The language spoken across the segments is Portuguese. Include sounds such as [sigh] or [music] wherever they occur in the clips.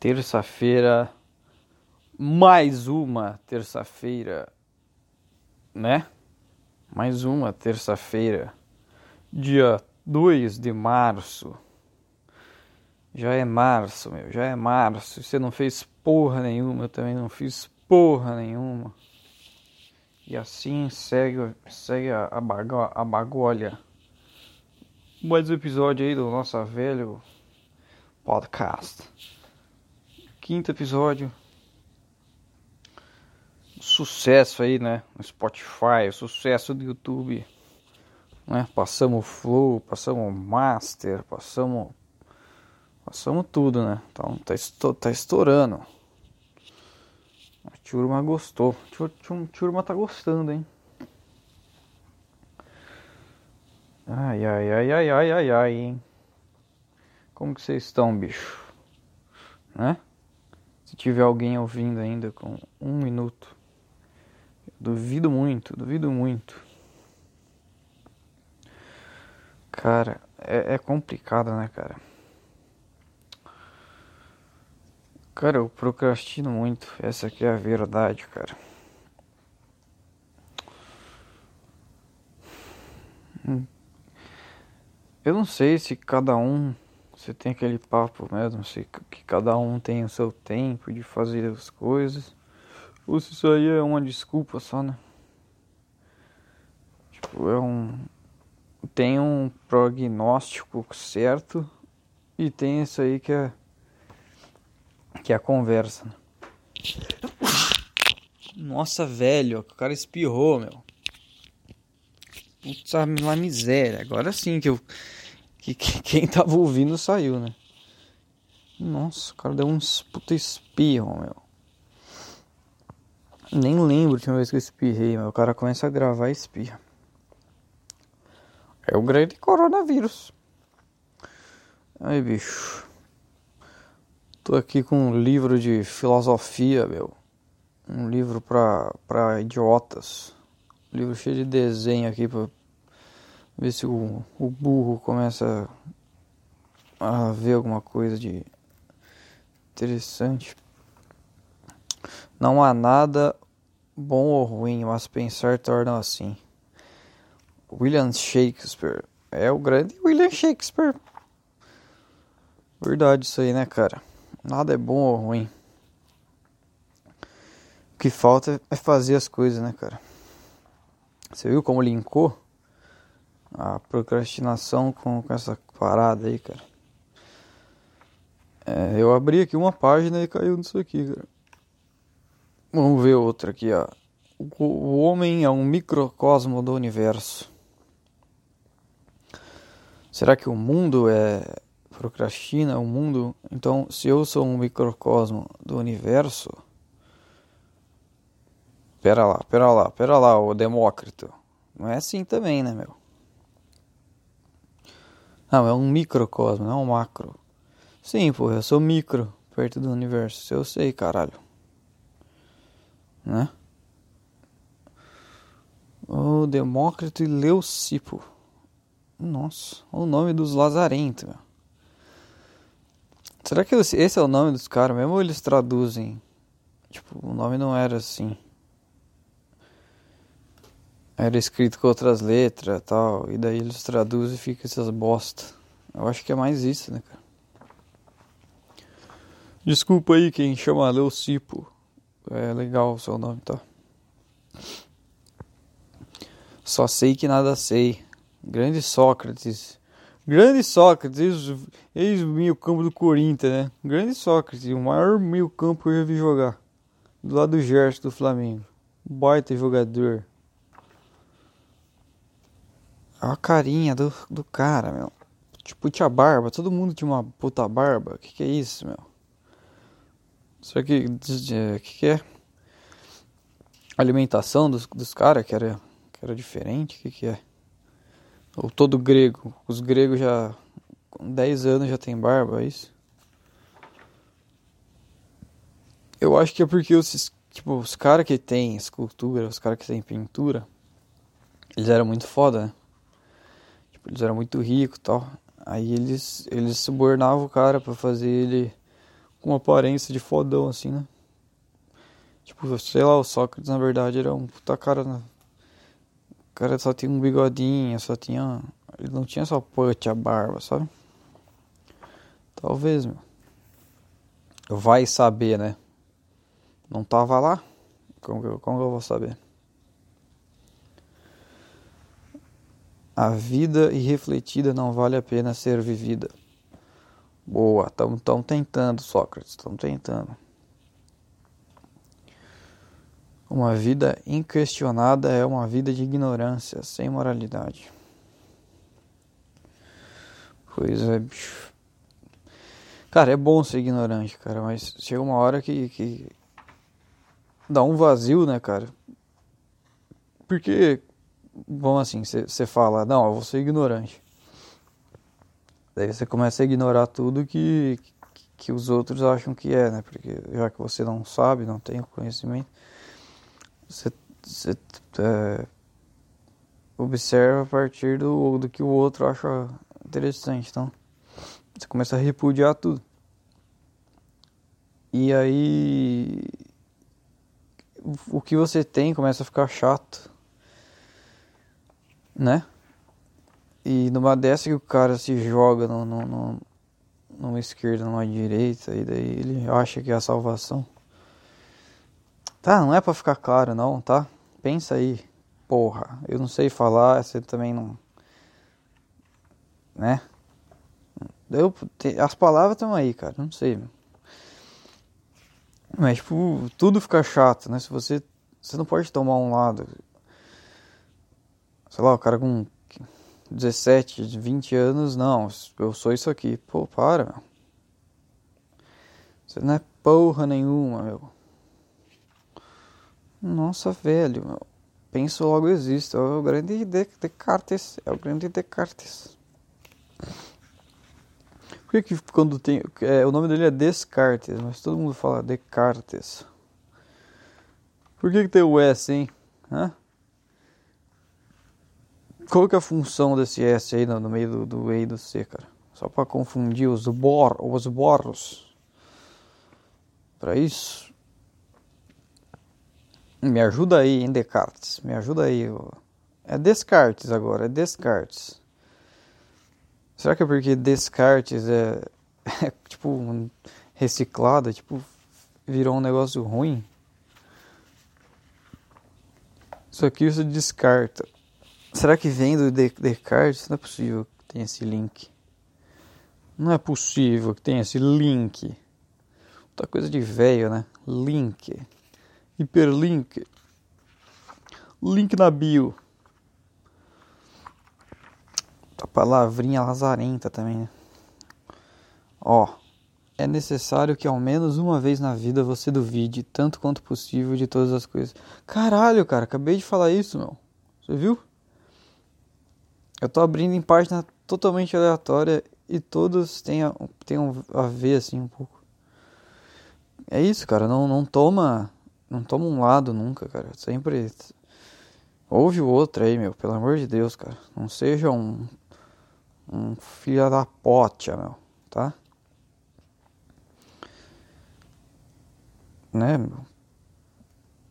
terça-feira, mais uma terça-feira, né? Mais uma terça-feira, dia 2 de março. Já é março, meu, já é março. Você não fez porra nenhuma, eu também não fiz porra nenhuma. E assim segue, segue a, a, bago, a bagulha. Mais um episódio aí do nosso velho podcast quinto episódio. Sucesso aí, né? No Spotify, sucesso do YouTube. Né? Passamos Flow, passamos Master, passamos. Passamos tudo, né? Então tá, esto tá estourando. A turma gostou. A turma tá gostando, hein? Ai, ai, ai, ai, ai, ai, ai, hein? Como que vocês estão, bicho? Né? Tiver alguém ouvindo ainda com um minuto, duvido muito, duvido muito. Cara, é, é complicado, né, cara? Cara, eu procrastino muito. Essa aqui é a verdade, cara. Hum. Eu não sei se cada um você tem aquele papo mesmo, assim, que cada um tem o seu tempo de fazer as coisas. Ou se isso aí é uma desculpa só, né? Tipo, é um. Tem um prognóstico certo e tem isso aí que é. Que é a conversa, né? Nossa, velho, o cara espirrou, meu. Putz, uma miséria. Agora sim que eu que, que quem tava ouvindo saiu, né? Nossa, o cara deu uns puta espirro, meu. Nem lembro a última vez que eu espirrei, meu. O cara começa a gravar e espirra. É o grande coronavírus. Aí, bicho. Tô aqui com um livro de filosofia, meu. Um livro pra, pra idiotas. Um livro cheio de desenho aqui pra ver se o, o burro começa a ver alguma coisa de interessante. Não há nada bom ou ruim, mas pensar torna assim. William Shakespeare. É o grande William Shakespeare. Verdade isso aí, né, cara? Nada é bom ou ruim. O que falta é fazer as coisas, né, cara? Você viu como linkou? A procrastinação com, com essa parada aí, cara. É, eu abri aqui uma página e caiu nisso aqui, cara. Vamos ver outra aqui, ó. O, o homem é um microcosmo do universo. Será que o mundo é procrastina o mundo? Então, se eu sou um microcosmo do universo, pera lá, pera lá, pera lá, o Demócrito. Não é assim também, né, meu? Não, é um microcosmo, não é um macro. Sim, pô, eu sou micro perto do universo. Eu sei, caralho. Né? O Demócrito e Leucipo. Nossa, o nome dos lazarentos. Meu. Será que esse é o nome dos caras mesmo ou eles traduzem? Tipo, o nome não era assim era escrito com outras letras tal, e daí eles traduzem e fica essas bosta. Eu acho que é mais isso, né, cara? Desculpa aí quem chama Leucipo. É legal o seu nome, tá? Só sei que nada sei. Grande Sócrates. Grande Sócrates, ex-meio campo do Corinthians, né? Grande Sócrates, o maior meio campo que eu já vi jogar. Do lado do Gerson do Flamengo. Baita jogador. Olha a carinha do, do cara, meu. Tipo, tinha barba, todo mundo tinha uma puta barba. Que que é isso, meu? Será que. Que que é? alimentação dos, dos caras que era, que era diferente? Que que é? Ou todo grego? Os gregos já. Com 10 anos já tem barba, é isso? Eu acho que é porque os, tipo, os caras que tem escultura, os caras que tem pintura, eles eram muito foda, né? Tipo, eles eram muito ricos e tal. Aí eles, eles subornavam o cara para fazer ele com aparência de fodão, assim, né? Tipo, sei lá, o Sócrates na verdade era um puta cara. Né? O cara só tinha um bigodinho, só tinha. Ele não tinha só put a barba, sabe? Talvez, meu. Vai saber, né? Não tava lá? Como, como eu vou saber? A vida irrefletida não vale a pena ser vivida. Boa, estão tentando, Sócrates, estão tentando. Uma vida inquestionada é uma vida de ignorância, sem moralidade. Pois é, bicho. Cara, é bom ser ignorante, cara, mas chega uma hora que, que dá um vazio, né, cara? Porque, bom assim, você fala, não, eu vou ser ignorante. Daí você começa a ignorar tudo que, que, os outros acham que é, né? Porque já que você não sabe, não tem o conhecimento você, você é, observa a partir do, do que o outro acha interessante. Então, você começa a repudiar tudo. E aí, o que você tem começa a ficar chato, né? E numa dessa que o cara se joga no, no, no, numa esquerda, numa direita, e daí ele acha que é a salvação. Tá, não é para ficar claro não, tá? Pensa aí. Porra, eu não sei falar, você também não. Né? Eu, as palavras estão aí, cara, não sei. Mas, tipo, tudo fica chato, né? Se você. Você não pode tomar um lado. Sei lá, o cara com 17, 20 anos, não, eu sou isso aqui. Pô, para, meu. Você não é porra nenhuma, meu. Nossa, velho. Penso logo existe. É o grande Descartes. É o grande Descartes. Por que, que quando tem. É, o nome dele é Descartes, mas todo mundo fala Descartes. Por que, que tem o S, hein? Hã? Qual que é a função desse S aí no, meio do, do E e do C, cara? Só para confundir os, bor, os boros. Para isso. Me ajuda aí, hein, Descartes? Me ajuda aí. É Descartes agora, é Descartes. Será que é porque Descartes é, [laughs] é tipo reciclado, tipo virou um negócio ruim? Isso aqui você descarta. Será que vem do Descartes? Não é possível que tenha esse link. Não é possível que tenha esse link. Outra coisa de velho, né? Link hiperlink, link na bio. A palavrinha lazarenta também, né? Ó, é necessário que ao menos uma vez na vida você duvide, tanto quanto possível, de todas as coisas. Caralho, cara, acabei de falar isso, meu. Você viu? Eu tô abrindo em página totalmente aleatória e todos têm a, têm a ver, assim, um pouco. É isso, cara, não, não toma não toma um lado nunca, cara. Sempre ouve o outro aí, meu. Pelo amor de Deus, cara. Não seja um um filho da pote, meu, tá? Né, meu?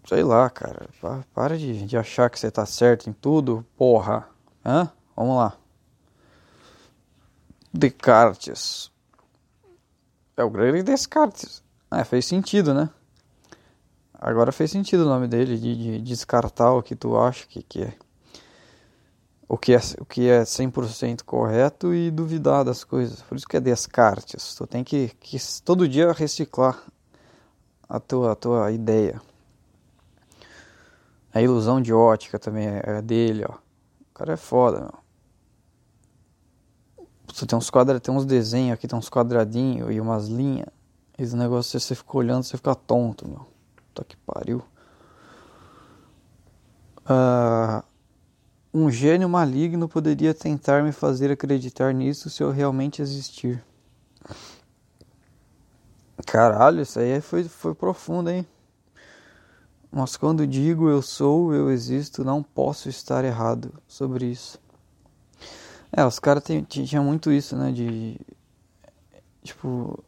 Sei lá, cara. Para de, de achar que você tá certo em tudo, porra. Hã? Vamos lá. Descartes. É o grande Descartes. É, fez sentido, né? Agora fez sentido o nome dele, de, de descartar o que tu acha que, que é. O que é, o que é 100% correto e duvidar das coisas. Por isso que é Descartes. Tu tem que, que todo dia reciclar a tua, a tua ideia. A ilusão de ótica também é, é dele, ó. O cara é foda, meu. Você tem uns quadra, tem uns desenhos aqui, tem uns quadradinhos e umas linhas. Esse negócio você fica olhando, você fica tonto, meu. Puta que pariu. Uh, um gênio maligno poderia tentar me fazer acreditar nisso se eu realmente existir. Caralho, isso aí foi, foi profundo, hein? Mas quando digo eu sou, eu existo, não posso estar errado sobre isso. É, os caras tinham muito isso, né? De. Tipo.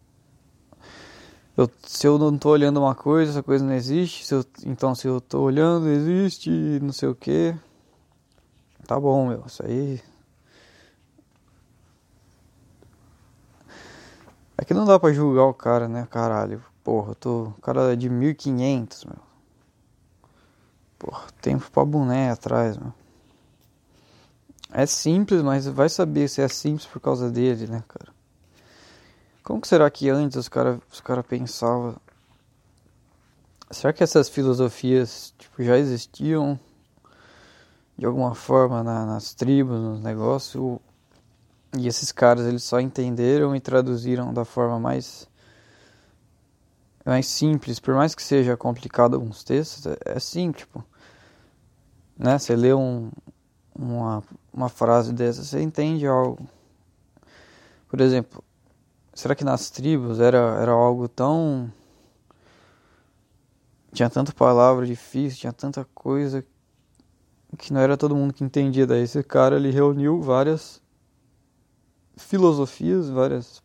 eu, se eu não tô olhando uma coisa, essa coisa não existe. Se eu, então, se eu tô olhando, existe, não sei o que. Tá bom, meu. Isso aí. É que não dá pra julgar o cara, né, caralho. Porra, eu tô. O cara é de 1500, meu. Porra, tempo pra boné atrás, meu. É simples, mas vai saber se é simples por causa dele, né, cara? Como que será que antes os caras os cara pensavam? Será que essas filosofias tipo, já existiam de alguma forma na, nas tribos, nos negócios? E esses caras eles só entenderam e traduziram da forma mais mais simples, por mais que seja complicado alguns textos, é, é assim, tipo, né? Você lê um, uma, uma frase dessa, você entende algo. Por exemplo, será que nas tribos era, era algo tão. Tinha tanta palavra difícil, tinha tanta coisa que não era todo mundo que entendia. Daí esse cara ele reuniu várias filosofias, várias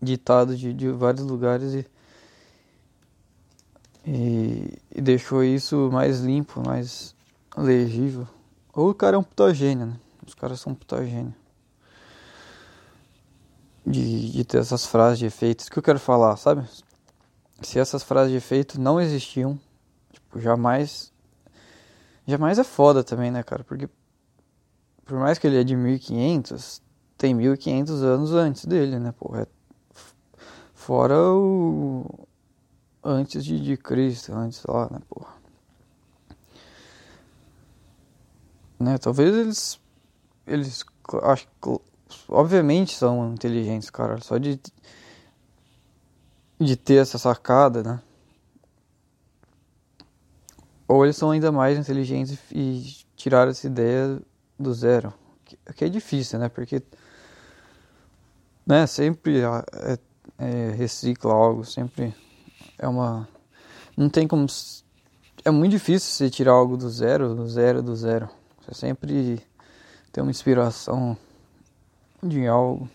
ditados de, de vários lugares e, e, e deixou isso mais limpo, mais legível. Ou o cara é um puta gênio, né? Os caras são um puta gênio. De, de ter essas frases de efeito. Isso que eu quero falar, sabe? Se essas frases de efeito não existiam, tipo, jamais. Jamais é foda também, né, cara? Porque. Por mais que ele é de 1500, tem 1500 anos antes dele, né, porra? É fora o. Antes de, de Cristo, antes lá, né, porra? Né? Talvez eles eles acho obviamente são inteligentes, cara, só de de ter essa sacada, né? Ou eles são ainda mais inteligentes e tiraram essa ideia do zero, que é difícil, né? Porque né, sempre é, é, recicla algo, sempre é uma não tem como é muito difícil você tirar algo do zero, do zero, do zero. Sempre tem uma inspiração de algo.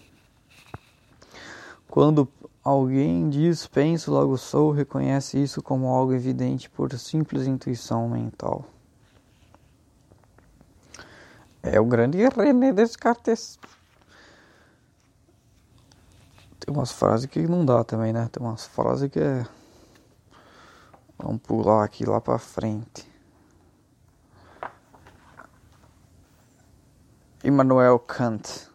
Quando alguém diz penso, logo sou, reconhece isso como algo evidente por simples intuição mental. É o grande René Descartes. Tem umas frases que não dá também, né? Tem umas frases que é. Vamos pular aqui lá pra frente. Immanuel Kant.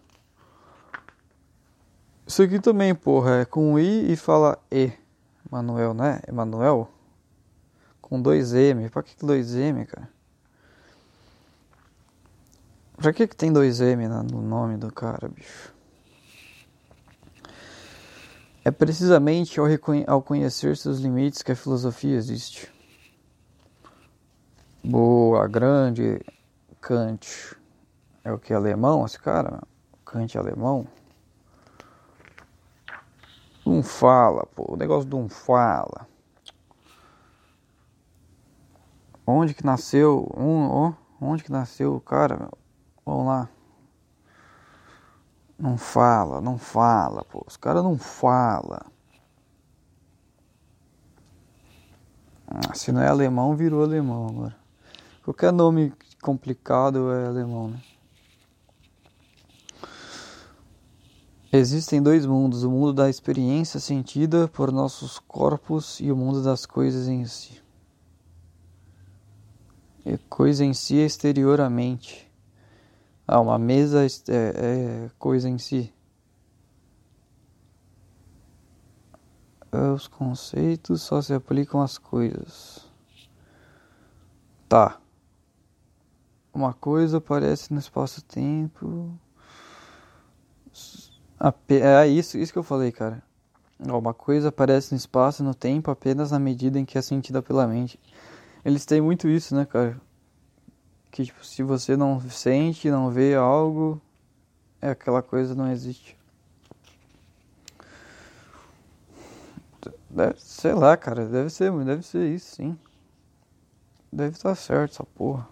Isso aqui também, porra, é com I e fala E. Manuel, né? Emanuel? Com dois M. Pra que dois M, cara? Pra que, que tem dois M no nome do cara, bicho? É precisamente ao, ao conhecer seus limites que a filosofia existe. Boa, grande Kant. É o que? Alemão esse cara? Kant é alemão? Não fala, pô. O negócio não fala. Onde que nasceu? Um, onde que nasceu o cara? Meu? Vamos lá. Não fala, não fala, pô. Os caras não fala. Ah, se não é alemão, virou alemão agora. Qualquer nome complicado é alemão, né? Existem dois mundos: o mundo da experiência sentida por nossos corpos e o mundo das coisas em si. E coisa em si é exteriormente. Ah, uma mesa é, é coisa em si. Os conceitos só se aplicam às coisas. Tá. Uma coisa aparece no espaço-tempo é isso, isso que eu falei, cara. Uma coisa aparece no espaço e no tempo apenas na medida em que é sentida pela mente. Eles têm muito isso, né, cara? Que tipo, se você não sente, não vê algo, é aquela coisa não existe. Deve, sei lá, cara, deve ser, deve ser isso, sim. Deve estar certo essa porra.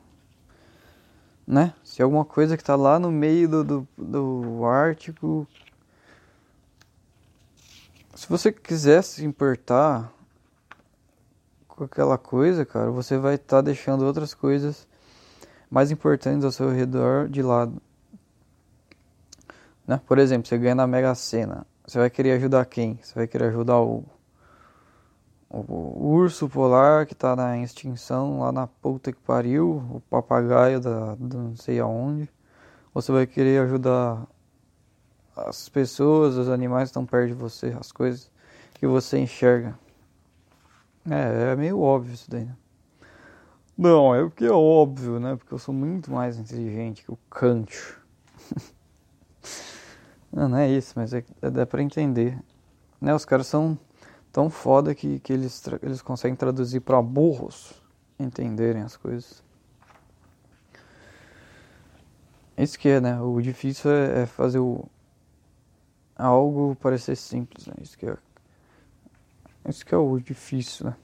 Né? Se alguma coisa que tá lá no meio do, do, do Ártico se você quiser se importar com aquela coisa, cara, você vai estar tá deixando outras coisas mais importantes ao seu redor de lado. Né? Por exemplo, você ganha na Mega Sena. Você vai querer ajudar quem? Você vai querer ajudar o, o, urso polar que está na extinção lá na puta que pariu, o papagaio da, da não sei aonde. Ou você vai querer ajudar as pessoas, os animais estão perto de você, as coisas que você enxerga. É, é meio óbvio isso daí, né? Não, é porque é óbvio, né? Porque eu sou muito mais inteligente que o Kant. [laughs] não, não é isso, mas é, é, dá pra entender. Né? Os caras são tão foda que, que eles, eles conseguem traduzir para burros entenderem as coisas. Isso que é, né? O difícil é, é fazer o, algo parecer simples, né? Isso que é, isso que é o difícil, né?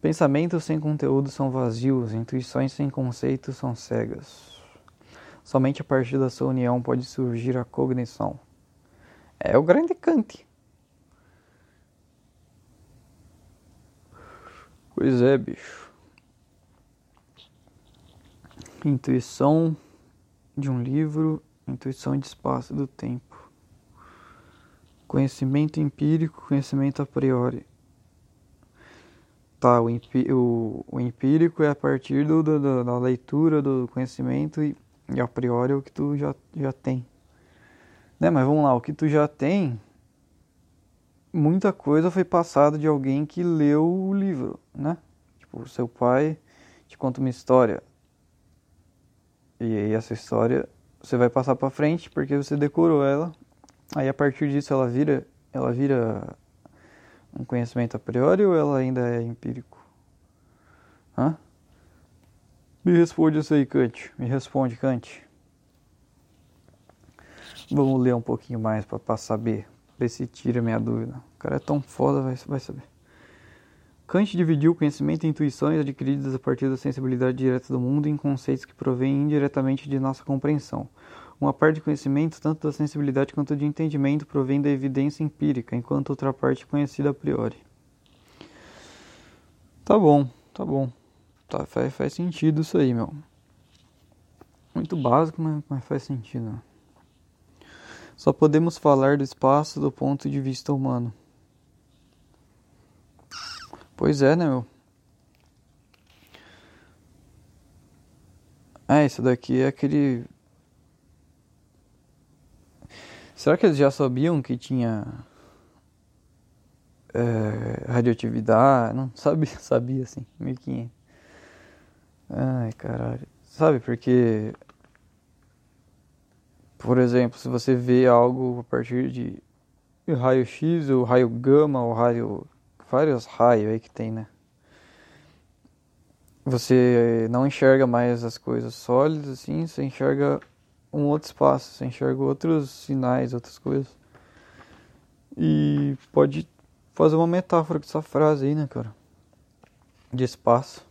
Pensamentos sem conteúdo são vazios, intuições sem conceito são cegas. Somente a partir da sua união pode surgir a cognição. É o grande Kant. Pois é, bicho. Intuição de um livro, intuição de espaço do tempo. Conhecimento empírico, conhecimento a priori. Tá, o, o, o empírico é a partir do, do, da leitura do conhecimento e, e a priori é o que tu já, já tem. Né, mas vamos lá, o que tu já tem, muita coisa foi passada de alguém que leu o livro, né? Tipo, seu pai te conta uma história. E aí essa história você vai passar para frente porque você decorou ela. Aí a partir disso ela vira, ela vira um conhecimento a priori ou ela ainda é empírico? Hã? Me responde isso aí, Kant. Me responde, Kant. Vamos ler um pouquinho mais para saber. Ver se tira minha dúvida. O cara é tão foda, vai, vai saber. Kant dividiu o conhecimento e intuições adquiridas a partir da sensibilidade direta do mundo em conceitos que provêm indiretamente de nossa compreensão. Uma parte de conhecimento, tanto da sensibilidade quanto de entendimento, provém da evidência empírica, enquanto outra parte é conhecida a priori. Tá bom, tá bom. Tá, faz, faz sentido isso aí, meu. Muito básico, mas, mas faz sentido. Só podemos falar do espaço do ponto de vista humano. Pois é, né, meu? É, isso daqui é aquele Será que eles já sabiam que tinha é, radioatividade? Não sabia, [laughs] sabia assim, 1500. Ai, caralho. Sabe, porque por exemplo, se você vê algo a partir de raio X ou raio gama ou raio vários raios aí que tem, né? Você não enxerga mais as coisas sólidas assim, você enxerga um outro espaço, você enxerga outros sinais, outras coisas. E pode fazer uma metáfora com essa frase aí, né, cara? De espaço.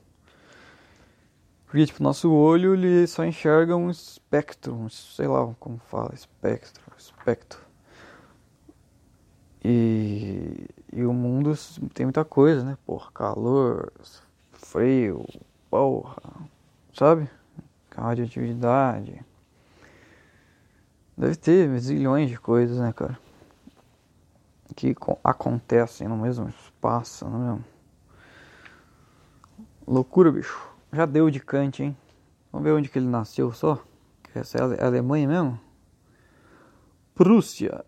Porque, tipo, nosso olho, ele só enxerga um espectro, um, sei lá como fala, espectro, espectro. E, e o mundo tem muita coisa, né? Porra, calor, frio, porra, sabe? Radioatividade. Deve ter zilhões de coisas, né, cara? Que acontecem no mesmo espaço, não é mesmo? Loucura, bicho. Já deu de Kant, hein? Vamos ver onde que ele nasceu só. Essa é a Alemanha mesmo? Prússia.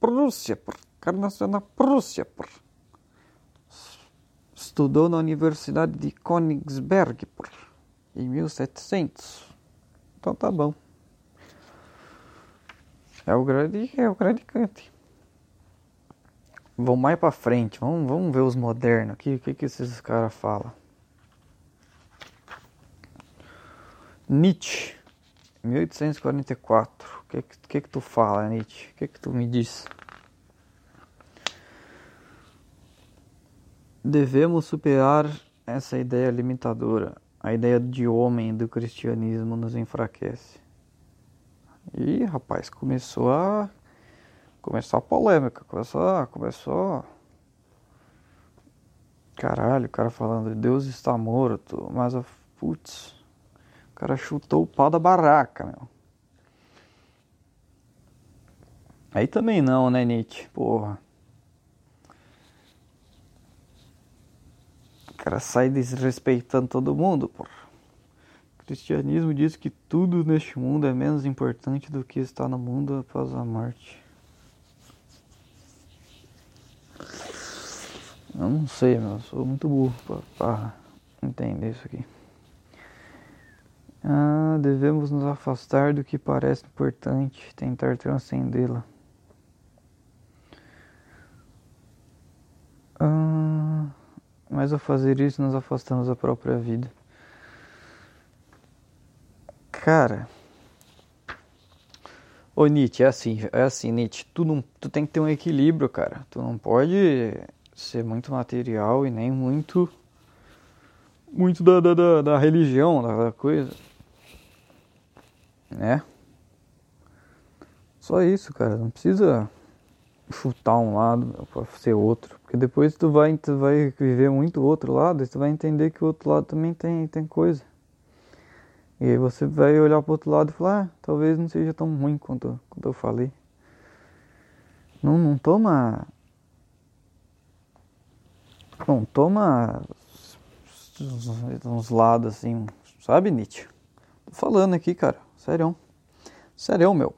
Prússia. O cara nasceu na Prússia. Estudou na Universidade de Königsberg em 1700. Então tá bom. É o grande, é o grande Kant. Vamos mais para frente, vamos, vamos ver os modernos aqui, o que, que esses caras falam. Nietzsche, 1844. O que, que, que tu fala, Nietzsche? O que, que tu me diz? Devemos superar essa ideia limitadora. A ideia de homem do cristianismo nos enfraquece. E rapaz, começou a Começou a polêmica, começou, começou. Caralho, o cara falando, Deus está morto, mas, putz, o cara chutou o pau da barraca, meu. Aí também não, né, Nietzsche? Porra. O cara sai desrespeitando todo mundo, porra. O cristianismo diz que tudo neste mundo é menos importante do que está no mundo após a morte. Eu não sei, meu. Eu sou muito burro para entender isso aqui. Ah, devemos nos afastar do que parece importante, tentar transcendê-la. Ah, mas ao fazer isso, nos afastamos da própria vida. Cara. Ô Nietzsche, é assim, é assim, Nietzsche, tu, não, tu tem que ter um equilíbrio, cara. Tu não pode ser muito material e nem muito muito da, da, da, da religião, da, da, coisa. Né? Só isso, cara. Não precisa chutar um lado para ser outro. Porque depois tu vai, tu vai viver muito outro lado e tu vai entender que o outro lado também tem, tem coisa. E aí você vai olhar pro outro lado e falar, ah, talvez não seja tão ruim quanto, quanto eu falei. Não, não toma Bom, toma uns lados assim, sabe, Nietzsche? Tô falando aqui, cara. Sério. Sério, meu.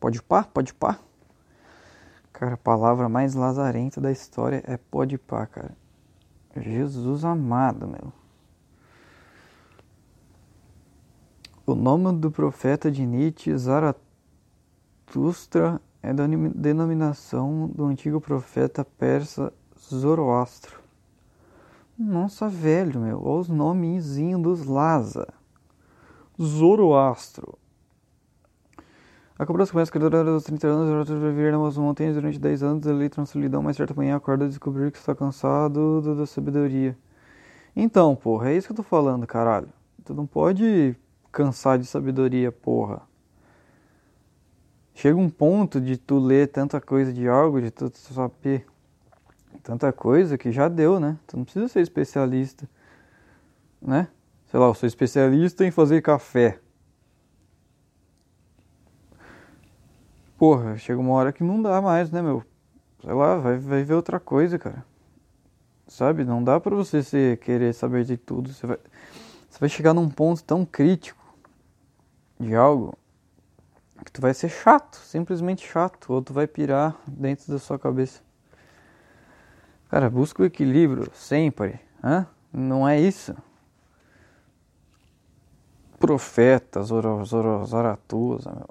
Pode pá, pode pá. Cara, a palavra mais lazarenta da história é pode pá, cara. Jesus amado, meu. O nome do profeta de Nietzsche, Zaratustra, é da denominação do antigo profeta persa Zoroastro. Nossa, velho, meu, olha os nomezinhos dos Laza. Zoroastro. A cobrança começa a durar aos 30 anos, viver nas montanhas durante 10 anos, ele entra na solidão, mas certa manhã acorda a descobrir que está cansado da sabedoria. Então, porra, é isso que eu tô falando, caralho. Tu não pode cansar de sabedoria, porra. Chega um ponto de tu ler tanta coisa de algo, de tu saber tanta coisa que já deu, né? Tu não precisa ser especialista, né? Sei lá, eu sou especialista em fazer café. Porra, chega uma hora que não dá mais, né, meu? Sei lá, vai, vai ver outra coisa, cara. Sabe? Não dá pra você ser, querer saber de tudo. Você vai, você vai chegar num ponto tão crítico de algo que tu vai ser chato, simplesmente chato, ou tu vai pirar dentro da sua cabeça. Cara, busca o equilíbrio sempre. Hã? Não é isso? Profeta, Zoro, Zoro, Zaratuza,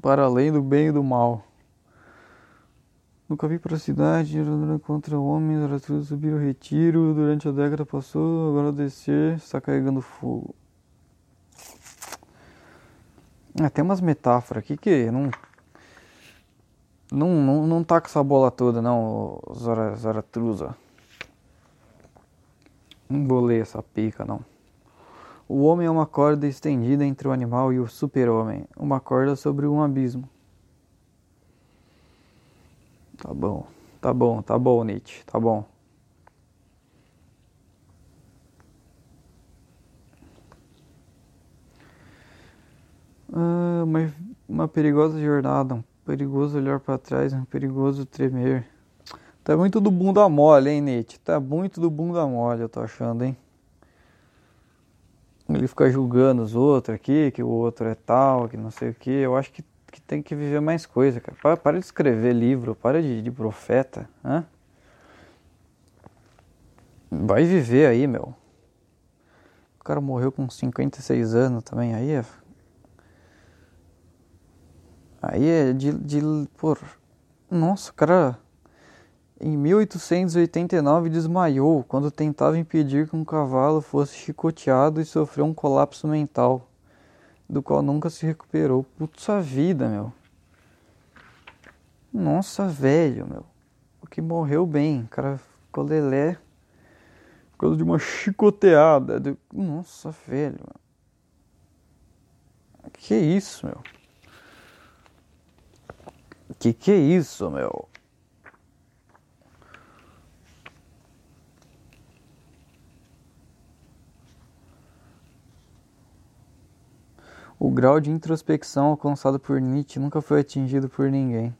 para além do bem e do mal. Nunca vi para a cidade, contra o homem, Zaratuza subiu o retiro, durante a década passou, agora descer, está carregando fogo. Ah, tem umas metáforas aqui que não não, não, não tá com essa bola toda, não, Zara, Zaratruza. Não vou ler essa pica, não. O homem é uma corda estendida entre o animal e o super-homem. Uma corda sobre um abismo. Tá bom, tá bom, tá bom, Nietzsche, tá bom. Ah, uma, uma perigosa jornada, Perigoso olhar para trás, é perigoso tremer. Tá muito do bunda mole, hein, Nete? Tá muito do bunda mole, eu tô achando, hein? Ele fica julgando os outros aqui, que o outro é tal, que não sei o que. Eu acho que, que tem que viver mais coisa, cara. Para, para de escrever livro, para de, de profeta, hã? Vai viver aí, meu. O cara morreu com 56 anos também, aí é Aí é de, de por nossa, o cara em 1889 desmaiou quando tentava impedir que um cavalo fosse chicoteado e sofreu um colapso mental, do qual nunca se recuperou. Puta vida, meu. Nossa, velho, meu. O que morreu bem, o cara ficou lelé por causa de uma chicoteada. Nossa, velho, meu. Que isso, meu. Que que é isso, meu? O grau de introspecção alcançado por Nietzsche nunca foi atingido por ninguém.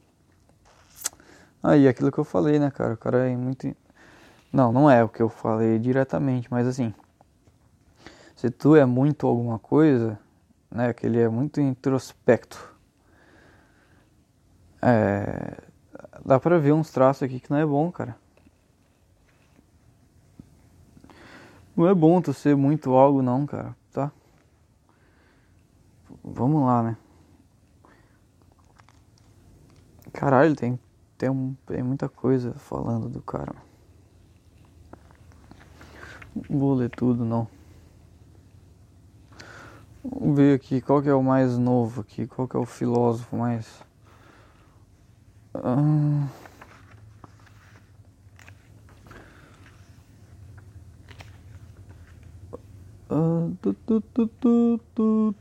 Aí, aquilo que eu falei, né, cara? O cara é muito. Não, não é o que eu falei diretamente, mas assim. Se tu é muito alguma coisa, né, que ele é muito introspecto. É, dá pra ver uns traços aqui que não é bom, cara. Não é bom tu ser muito algo, não, cara, tá? Vamos lá, né? Caralho, tem, tem, tem muita coisa falando do cara. Não vou ler tudo, não. Vamos ver aqui qual que é o mais novo aqui, qual que é o filósofo mais. Ah...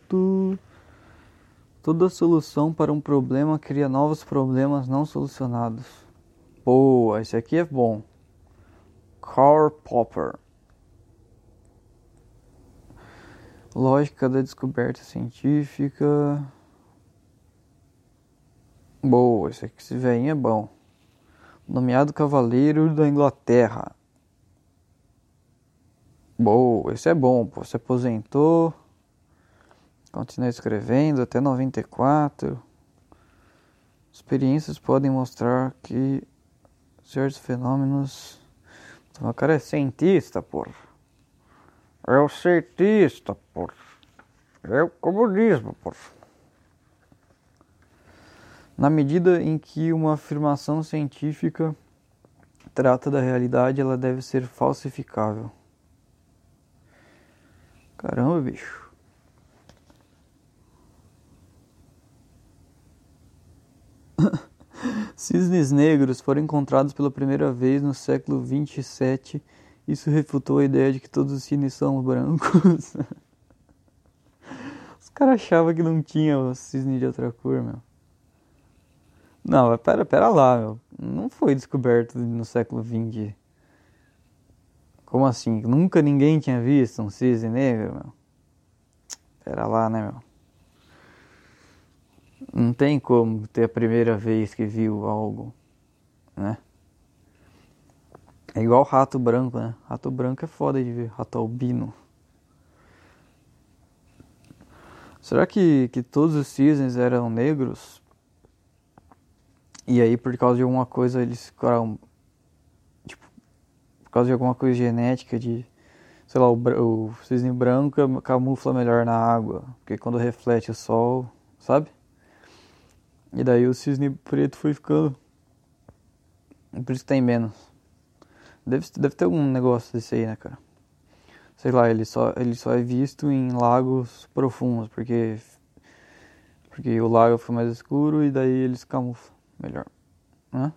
tu, Toda solução para um problema cria novos problemas não solucionados. Boa, esse aqui é bom. Karl Popper. Lógica da descoberta científica. Boa, esse aqui esse velhinho é bom. Nomeado Cavaleiro da Inglaterra. Boa, esse é bom, pô. Se aposentou. Continua escrevendo até 94. Experiências podem mostrar que certos fenômenos. O cara é cientista, porra. É o cientista, porra. É o comunismo, porra. Na medida em que uma afirmação científica trata da realidade, ela deve ser falsificável. Caramba, bicho. [laughs] Cisnes negros foram encontrados pela primeira vez no século 27. Isso refutou a ideia de que todos os cisnes são brancos. [laughs] os caras achavam que não tinha cisne de outra cor, meu. Não, pera, pera lá, meu. Não foi descoberto no século 20. Como assim? Nunca ninguém tinha visto um cisne negro, meu? Pera lá, né, meu? Não tem como ter a primeira vez que viu algo, né? É igual rato branco, né? Rato branco é foda de ver, rato albino. Será que, que todos os cisnes eram negros? E aí, por causa de alguma coisa, eles ficaram causa de alguma coisa genética de, sei lá, o, o cisne branco camufla melhor na água, porque quando reflete o sol, sabe? E daí o cisne preto foi ficando. Por isso que tem menos. Deve, deve ter algum negócio desse aí, né, cara? Sei lá, ele só, ele só é visto em lagos profundos, porque porque o lago foi mais escuro e daí eles camuflam melhor, né?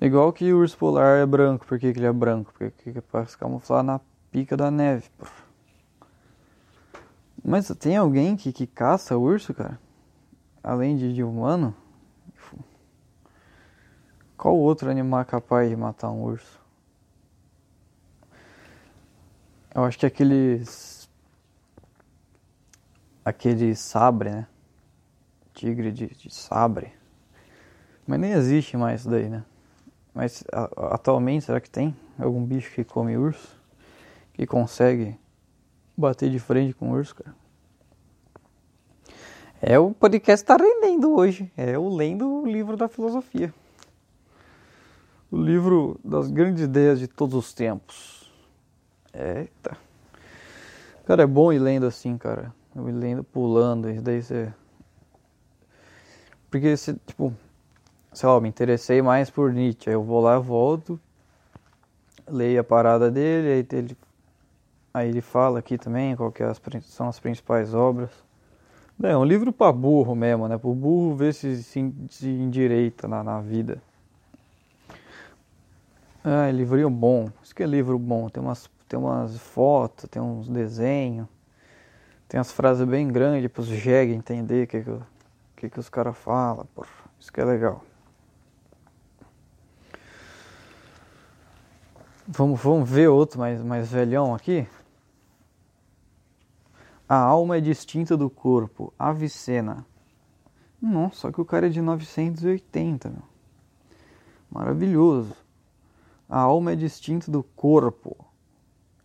Igual que o urso polar é branco. Por que, que ele é branco? Porque é para se camuflar na pica da neve. Pô. Mas tem alguém que, que caça urso, cara? Além de, de humano? Qual outro animal é capaz de matar um urso? Eu acho que aqueles. Aquele sabre, né? Tigre de, de sabre. Mas nem existe mais isso daí, né? Mas atualmente, será que tem algum bicho que come urso? Que consegue bater de frente com urso, cara? É, o podcast tá rendendo hoje. É o lendo o livro da filosofia. O livro das grandes ideias de todos os tempos. Eita. Cara, é bom ir lendo assim, cara. Eu ir lendo, pulando, isso daí você... Porque você, tipo, sei lá, me interessei mais por Nietzsche. Aí eu vou lá, volto, leio a parada dele, aí ele, aí ele fala aqui também qual que é as, são as principais obras. É um livro para burro mesmo, né? O burro ver se, se, se endireita na, na vida. Ah, é livrinho bom. Isso que é livro bom. Tem umas, tem umas fotos, tem uns desenhos, tem as frases bem grandes para os jegue entender o que, que, que, que os caras falam. Isso que é legal. Vamos, vamos ver outro mais, mais velhão aqui. A alma é distinta do corpo. Avicena. Nossa, só que o cara é de 980, meu. Maravilhoso. A alma é distinta do corpo.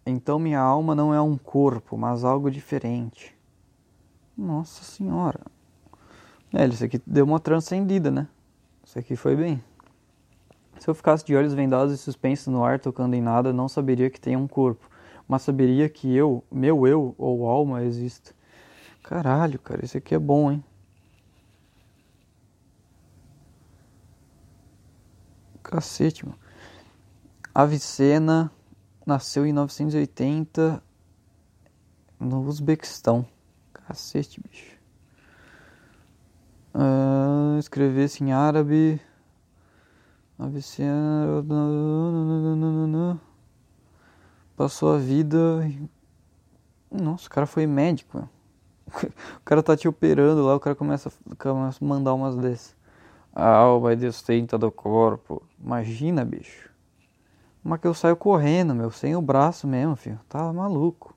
Então minha alma não é um corpo, mas algo diferente. Nossa senhora. É, isso aqui deu uma transcendida, né? Isso aqui foi bem. Se eu ficasse de olhos vendados e suspenso no ar, tocando em nada, não saberia que tem um corpo, mas saberia que eu, meu eu ou alma existe. Caralho, cara, isso aqui é bom, hein? Cacete, mano. Avicena nasceu em 1980 no Uzbequistão. Cacete, bicho. Uh, escrevesse em árabe. Avicena. Passou a vida. Nossa, o cara foi médico. [laughs] O cara tá te operando lá, o cara começa, começa a mandar umas dessas. A alma é distinta do corpo. Imagina, bicho. Mas que eu saio correndo, meu, sem o braço mesmo, filho. Tá maluco.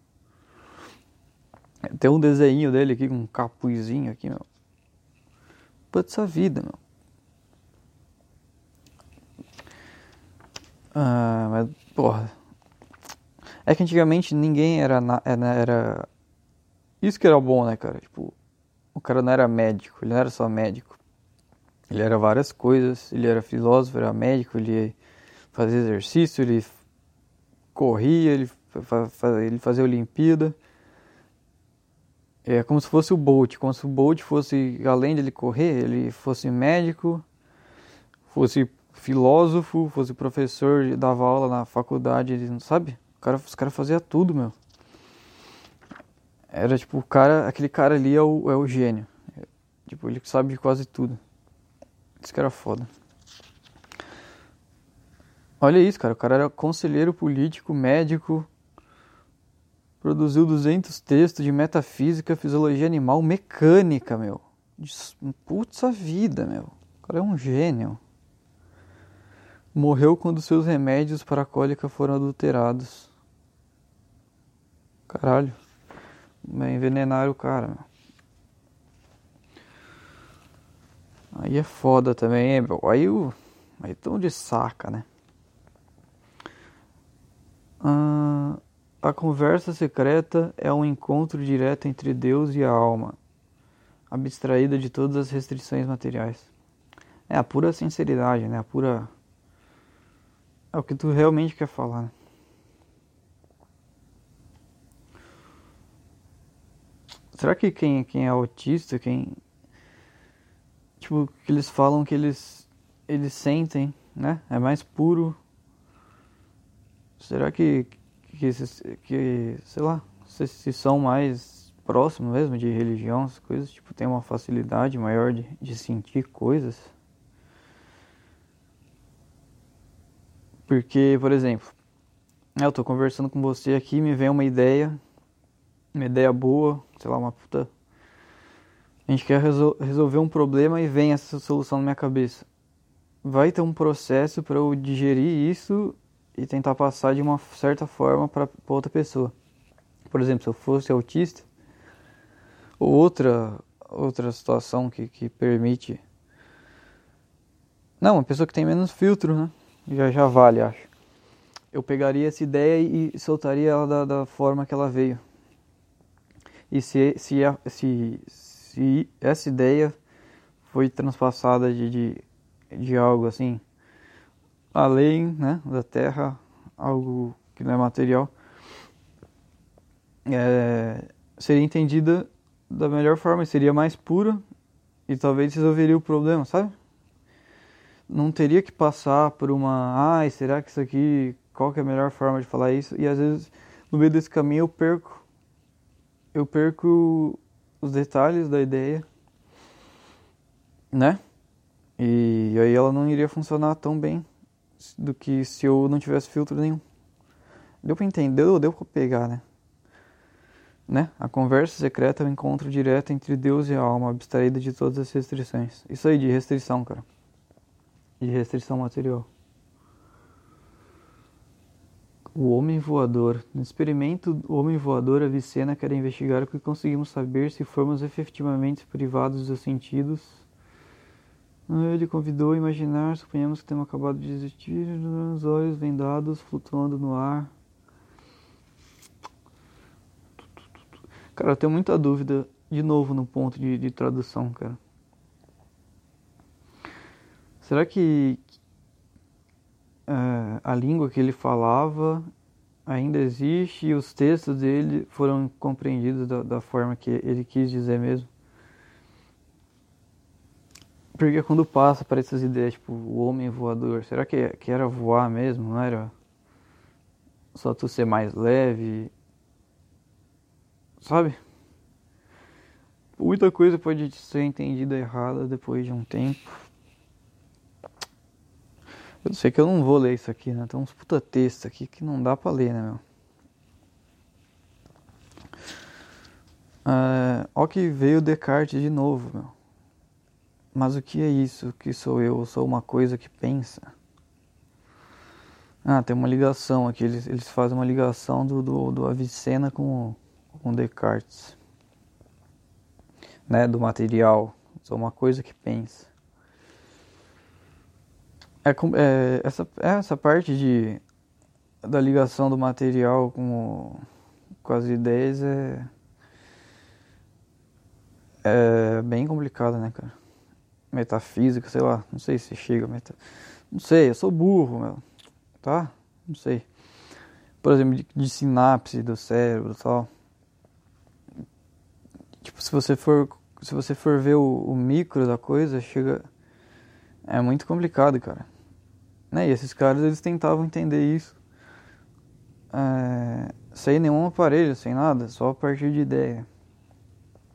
Tem um desenho dele aqui com um capuzinho aqui, meu. Putz, a vida, meu. Ah, mas, porra. É que antigamente ninguém era, era, era. Isso que era bom, né, cara? Tipo, o cara não era médico, ele não era só médico. Ele era várias coisas, ele era filósofo, era médico, ele fazia exercício, ele corria, ele, ele fazia Olimpíada. É como se fosse o Bolt, como se o Bolt fosse, além de ele correr, ele fosse médico, fosse filósofo, fosse professor, dava aula na faculdade, ele não sabe? O cara, os caras faziam tudo, meu. Era tipo, o cara, aquele cara ali é o, é o gênio. Tipo, ele sabe de quase tudo. Isso que era foda. Olha isso, cara. O cara era conselheiro político, médico. Produziu 200 textos de metafísica, fisiologia animal, mecânica, meu. Putz a vida, meu. O cara é um gênio. Morreu quando seus remédios para a cólica foram adulterados. Caralho. Envenenaram o cara. Aí é foda também, meu. Aí o. Aí tão de saca, né? Ah, a conversa secreta é um encontro direto entre Deus e a alma, abstraída de todas as restrições materiais. É a pura sinceridade, né? A pura. É o que tu realmente quer falar. Né? Será que quem, quem é autista, quem. Tipo, que eles falam que eles. Eles sentem, né? É mais puro será que, que, que sei lá, se, se são mais próximos mesmo de religião, as coisas, tipo, tem uma facilidade maior de, de sentir coisas? Porque, por exemplo, eu tô conversando com você aqui, me vem uma ideia, uma ideia boa, sei lá, uma puta. A gente quer resol resolver um problema e vem essa solução na minha cabeça. Vai ter um processo para eu digerir isso e tentar passar de uma certa forma para outra pessoa. Por exemplo, se eu fosse autista, ou outra, outra situação que, que permite. Não, uma pessoa que tem menos filtro, né? Já, já vale, acho. Eu pegaria essa ideia e soltaria ela da, da forma que ela veio. E se, se, se, se essa ideia foi transpassada de, de, de algo assim além né, da Terra, algo que não é material, é, seria entendida da melhor forma, seria mais pura e talvez resolveria o problema, sabe? Não teria que passar por uma, ai, será que isso aqui, qual que é a melhor forma de falar isso? E às vezes no meio desse caminho eu perco, eu perco os detalhes da ideia, né? E aí ela não iria funcionar tão bem do que se eu não tivesse filtro nenhum. Deu pra entender, deu, deu pra pegar, né? né? A conversa secreta é o encontro direto entre Deus e a alma, abstraída de todas as restrições. Isso aí de restrição, cara. De restrição material. O homem voador. No experimento, o homem voador, a Vicena quer investigar o que conseguimos saber se formos efetivamente privados dos sentidos. Ele convidou a imaginar, suponhamos que temos acabado de existir, os olhos vendados, flutuando no ar. Cara, eu tenho muita dúvida, de novo, no ponto de, de tradução, cara. Será que é, a língua que ele falava ainda existe e os textos dele foram compreendidos da, da forma que ele quis dizer mesmo? Porque quando passa para essas ideias, tipo, o homem voador, será que, que era voar mesmo? Não era só tu ser mais leve sabe? Muita coisa pode ser entendida errada depois de um tempo. Eu sei que eu não vou ler isso aqui, né? Tem uns puta texto aqui que não dá pra ler, né, meu? É, ó que veio Descartes de novo, meu. Mas o que é isso? Que sou eu? Eu sou uma coisa que pensa. Ah, tem uma ligação aqui. Eles, eles fazem uma ligação do, do, do Avicena com com Descartes, né, do material, sou uma coisa que pensa. É, é, essa, essa parte de, da ligação do material com, com as ideias é, é bem complicada, né, cara? Metafísica, sei lá, não sei se chega meta... Não sei, eu sou burro, meu, tá? Não sei. Por exemplo, de, de sinapse do cérebro e tal. Tipo, se você for, se você for ver o, o micro da coisa, chega. É muito complicado, cara. Né? E esses caras, eles tentavam entender isso. É, sem nenhum aparelho, sem nada, só a partir de ideia.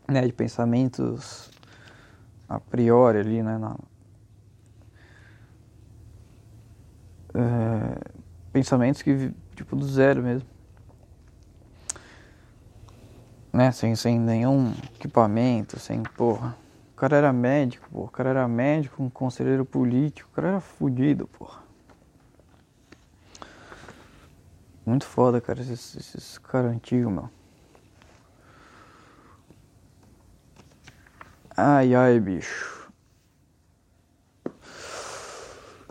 Né? De pensamentos a priori ali, né? Na, é, pensamentos que, tipo, do zero mesmo né? Sem, sem nenhum equipamento, sem porra. O cara era médico, porra. O cara era médico, um conselheiro político. O cara era fudido, porra. Muito foda, cara, esses, esses caras antigos, meu. Ai, ai, bicho.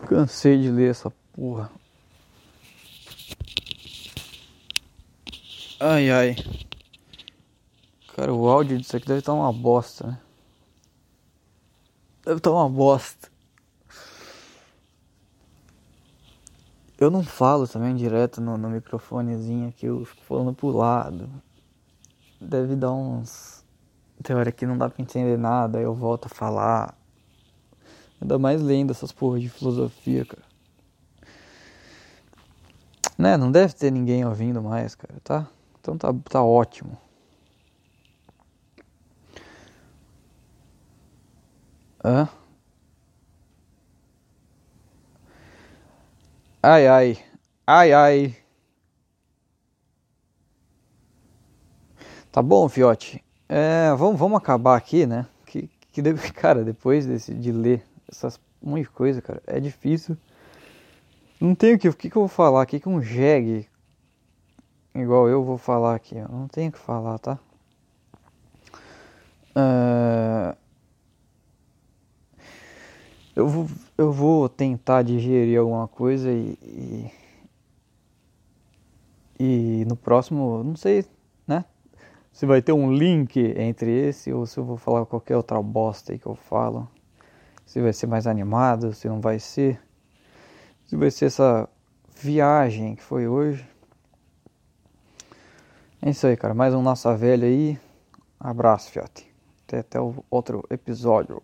Cansei de ler essa porra. Ai, ai. Cara, o áudio disso aqui deve estar uma bosta, né? Deve estar uma bosta. Eu não falo também direto no, no microfonezinho aqui, eu fico falando pro lado. Deve dar uns. Tem hora que não dá pra entender nada, aí eu volto a falar. Ainda mais lendo essas porras de filosofia, cara. Né? Não deve ter ninguém ouvindo mais, cara, tá? Então tá, tá ótimo. Hã? Ai, ai. Ai, ai. Tá bom, fiote. É, vamos, vamos acabar aqui, né? Que, que [laughs] cara, depois desse, de ler essas um monte de coisa, cara, é difícil. Não tenho que, o que, que eu vou falar aqui que um jegue igual eu vou falar aqui, eu não tenho que falar, tá? Uh, eu vou, eu vou tentar digerir alguma coisa e, e, e no próximo, não sei, né? Se vai ter um link entre esse ou se eu vou falar qualquer outra bosta aí que eu falo. Se vai ser mais animado, se não vai ser. Se vai ser essa viagem que foi hoje. É isso aí, cara. Mais um Nossa Velha aí. Abraço, Fiote. Até, até o outro episódio.